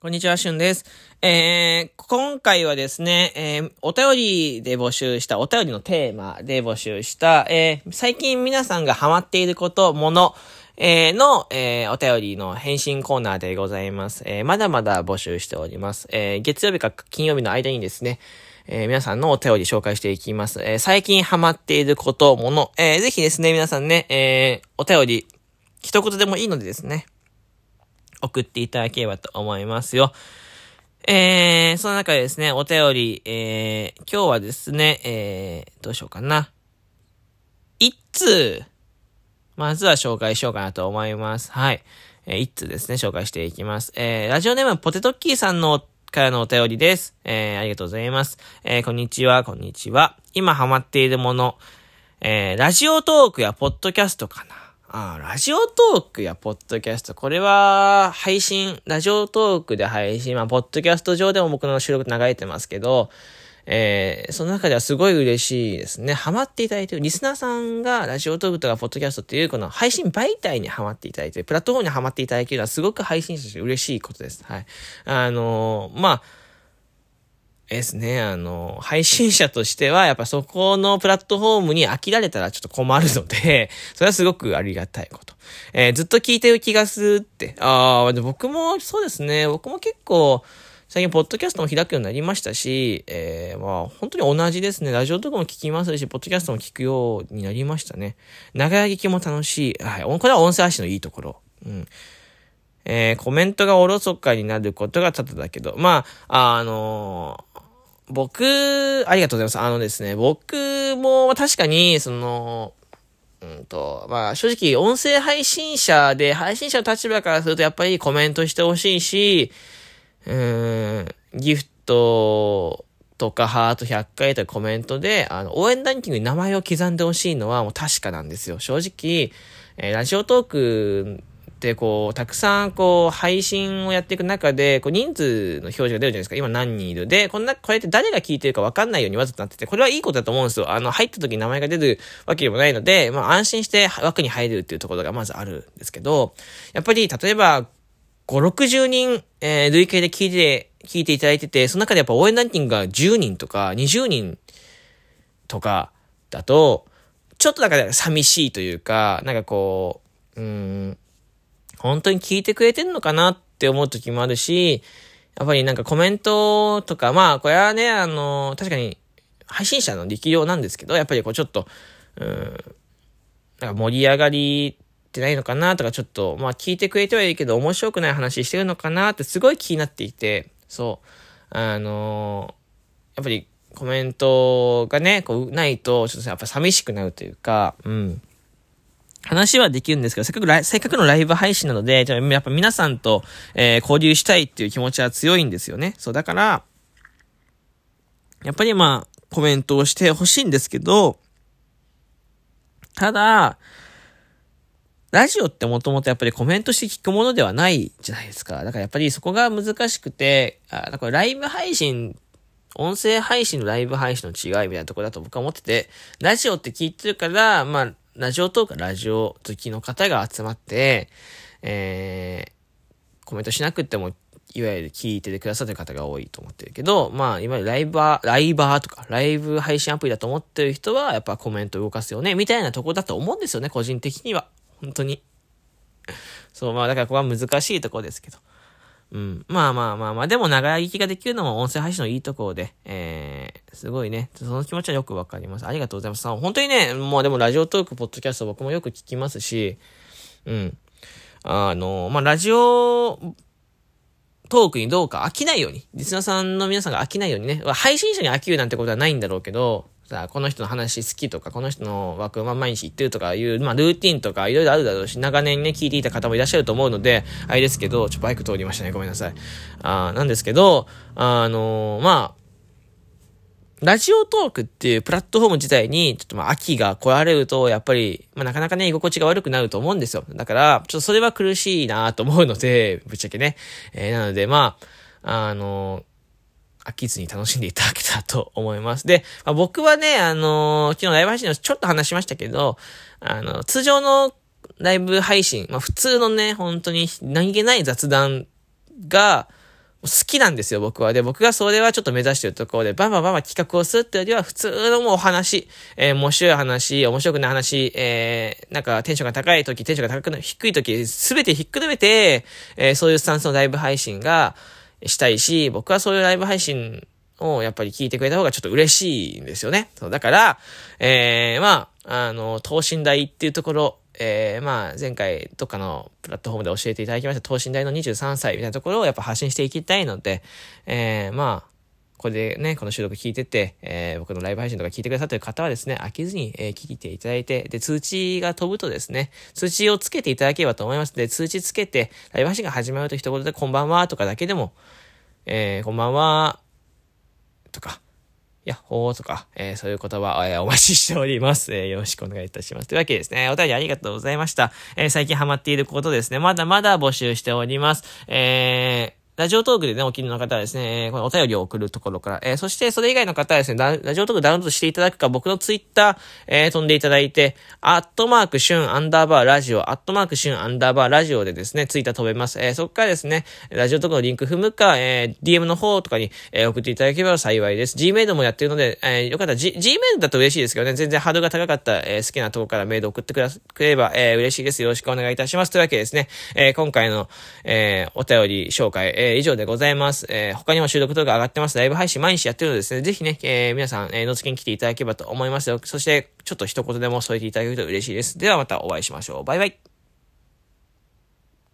こんにちは、しゅんです。えー、今回はですね、えー、お便りで募集した、お便りのテーマで募集した、えー、最近皆さんがハマっていること、もの、えー、の、えー、お便りの返信コーナーでございます。えー、まだまだ募集しております。えー、月曜日か金曜日の間にですね、えー、皆さんのお便り紹介していきます。えー、最近ハマっていること、もの、えー、ぜひですね、皆さんね、えー、お便り、一言でもいいのでですね、送っていただければと思いますよ。えー、その中でですね、お便り、えー、今日はですね、えー、どうしようかな。一通、まずは紹介しようかなと思います。はい。えー、一通ですね、紹介していきます。えー、ラジオネームポテトッキーさんのからのお便りです。えー、ありがとうございます。えー、こんにちは、こんにちは。今ハマっているもの、えー、ラジオトークやポッドキャストかな。あ、ラジオトークやポッドキャスト。これは、配信、ラジオトークで配信、まあ、ポッドキャスト上でも僕の収録流れてますけど、えー、その中ではすごい嬉しいですね。ハマっていただいてるリスナーさんがラジオトークとかポッドキャストっていうこの配信媒体にハマっていただいてる、プラットフォームにハマっていただけるのはすごく配信者として嬉しいことです。はい。あのー、まあ、ですね、あの、配信者としては、やっぱそこのプラットフォームに飽きられたらちょっと困るので、それはすごくありがたいこと。えー、ずっと聞いてる気がするって。ああ、僕もそうですね、僕も結構、最近、ポッドキャストも開くようになりましたし、えー、まあ、本当に同じですね。ラジオとかも聞きますし、ポッドキャストも聞くようになりましたね。長聞きも楽しい。はい。これは音声配信のいいところ。うん。えー、コメントがおろそかになることが多々だけど、まあ、あのー、僕、ありがとうございます。あのですね、僕も確かに、その、うんと、まあ正直音声配信者で、配信者の立場からするとやっぱりコメントしてほしいし、うーん、ギフトとかハート100回とかコメントで、あの、応援ランキングに名前を刻んでほしいのはもう確かなんですよ。正直、えー、ラジオトークってこう、たくさんこう、配信をやっていく中で、こう、人数の表示が出るじゃないですか。今何人いる。で、こんな、これって誰が聞いてるかわかんないようにわざとなってて、これはいいことだと思うんですよ。あの、入った時に名前が出るわけでもないので、まあ、安心して枠に入れるっていうところがまずあるんですけど、やっぱり、例えば、5、60人、えー、累計で聞いて、聞いていただいてて、その中でやっぱ応援ランキングが10人とか20人とかだと、ちょっとだから寂しいというか、なんかこう、うん、本当に聞いてくれてんのかなって思う時もあるし、やっぱりなんかコメントとか、まあ、これはね、あの、確かに配信者の力量なんですけど、やっぱりこうちょっと、うん、なんか盛り上がりってないのかなとか、ちょっと、まあ聞いてくれてはいいけど、面白くない話してるのかなってすごい気になっていて、そう、あのやっぱりコメントがね、こう、ないと、ちょっとやっぱ寂しくなるというか、うん。話はできるんですけど、せっかく、せっかくのライブ配信なので、やっぱ皆さんと、えー、交流したいっていう気持ちは強いんですよね。そう、だから、やっぱりまあ、コメントをしてほしいんですけど、ただ、ラジオってもともとやっぱりコメントして聞くものではないじゃないですか。だからやっぱりそこが難しくて、あだからライブ配信、音声配信のライブ配信の違いみたいなところだと僕は思ってて、ラジオって聞いてるから、まあ、ラジオトークラジオ好きの方が集まって、えー、コメントしなくても、いわゆる聞いててくださってる方が多いと思ってるけど、まあ、いわゆるライバー、ライバーとか、ライブ配信アプリだと思ってる人は、やっぱコメント動かすよね、みたいなとこだと思うんですよね、個人的には。本当に。そう、まあ、だからここは難しいとこですけど。うん。まあまあまあまあ、でも長生きができるのも音声配信のいいところで、えー、すごいね、その気持ちはよくわかります。ありがとうございます。本当にね、もうでもラジオトーク、ポッドキャスト僕もよく聞きますし、うん。あの、まあラジオトークにどうか飽きないように、リスナーさんの皆さんが飽きないようにね、配信者に飽きるなんてことはないんだろうけど、さあ、この人の話好きとか、この人の枠、まあ、毎日言ってるとかいう、まあ、ルーティンとかいろいろあるだろうし、長年ね、聞いていた方もいらっしゃると思うので、あれですけど、ちょっとバイク通りましたね。ごめんなさい。あなんですけど、あのー、まあ、ラジオトークっていうプラットフォーム自体に、ちょっとまあ、秋が来られると、やっぱり、まあ、なかなかね、居心地が悪くなると思うんですよ。だから、ちょっとそれは苦しいなと思うので、ぶっちゃけね。えー、なので、まあ、あのー飽きずに楽しんでいただけたらと思います。で、まあ、僕はね、あのー、昨日ライブ配信のちょっと話しましたけど、あの、通常のライブ配信、まあ、普通のね、本当に何気ない雑談が、好きなんですよ、僕は。で、僕がそれはちょっと目指してるところで、バンバンバンバン企画をするっていうよりは、普通のもうお話、えー、面白い話、面白くない話、えー、なんかテンションが高い時、テンションが高くない、低い時、すべてひっくるめて、えー、そういうスタンスのライブ配信がしたいし、僕はそういうライブ配信をやっぱり聞いてくれた方がちょっと嬉しいんですよね。そうだから、えー、まあ、あの、等身大っていうところ、えー、まあ、前回、どっかのプラットフォームで教えていただきました、等身大の23歳みたいなところをやっぱ発信していきたいので、えー、まあ、これでね、この収録聞いてて、えー、僕のライブ配信とか聞いてくださってる方はですね、飽きずに、えー、聞いていただいて、で、通知が飛ぶとですね、通知をつけていただければと思います。で、通知つけて、ライブ配信が始まると一言で、こんばんはとかだけでも、えー、こんばんは、とか、やっほーとか、えー、そういう言葉、えー、お待ちしております。えー、よろしくお願いいたします。というわけでですね、お便りありがとうございました。え最近ハマっていることですね、まだまだ募集しております。えラジオトークでね、お気に入りの方はですね、このお便りを送るところから、えー、そしてそれ以外の方はですね、ラジオトークダウンロードしていただくか、僕のツイッター、えー、飛んでいただいて、アットマークシュンアンダーバーラジオ、アットマークシュンアンダーバーラジオでですね、ツイッター飛べます。えー、そこからですね、ラジオトークのリンク踏むか、えー、DM の方とかに、えー、送っていただければ幸いです。Gmail もやってるので、えー、よかったら G、Gmail だと嬉しいですけどね、全然ハードルが高かった、えー、好きなところからメール送ってくれれば、えー、嬉しいです。よろしくお願いいたします。というわけでですね、えー、今回の、えー、お便り紹介、えー、以上でございます。えー、他にも収録動画上がってます。ライブ配信毎日やってるのでですね、ぜひね、えー、皆さん、えー、のつけに来ていただければと思いますよ。そして、ちょっと一言でも添えていただけると嬉しいです。ではまたお会いしましょう。バイバイ。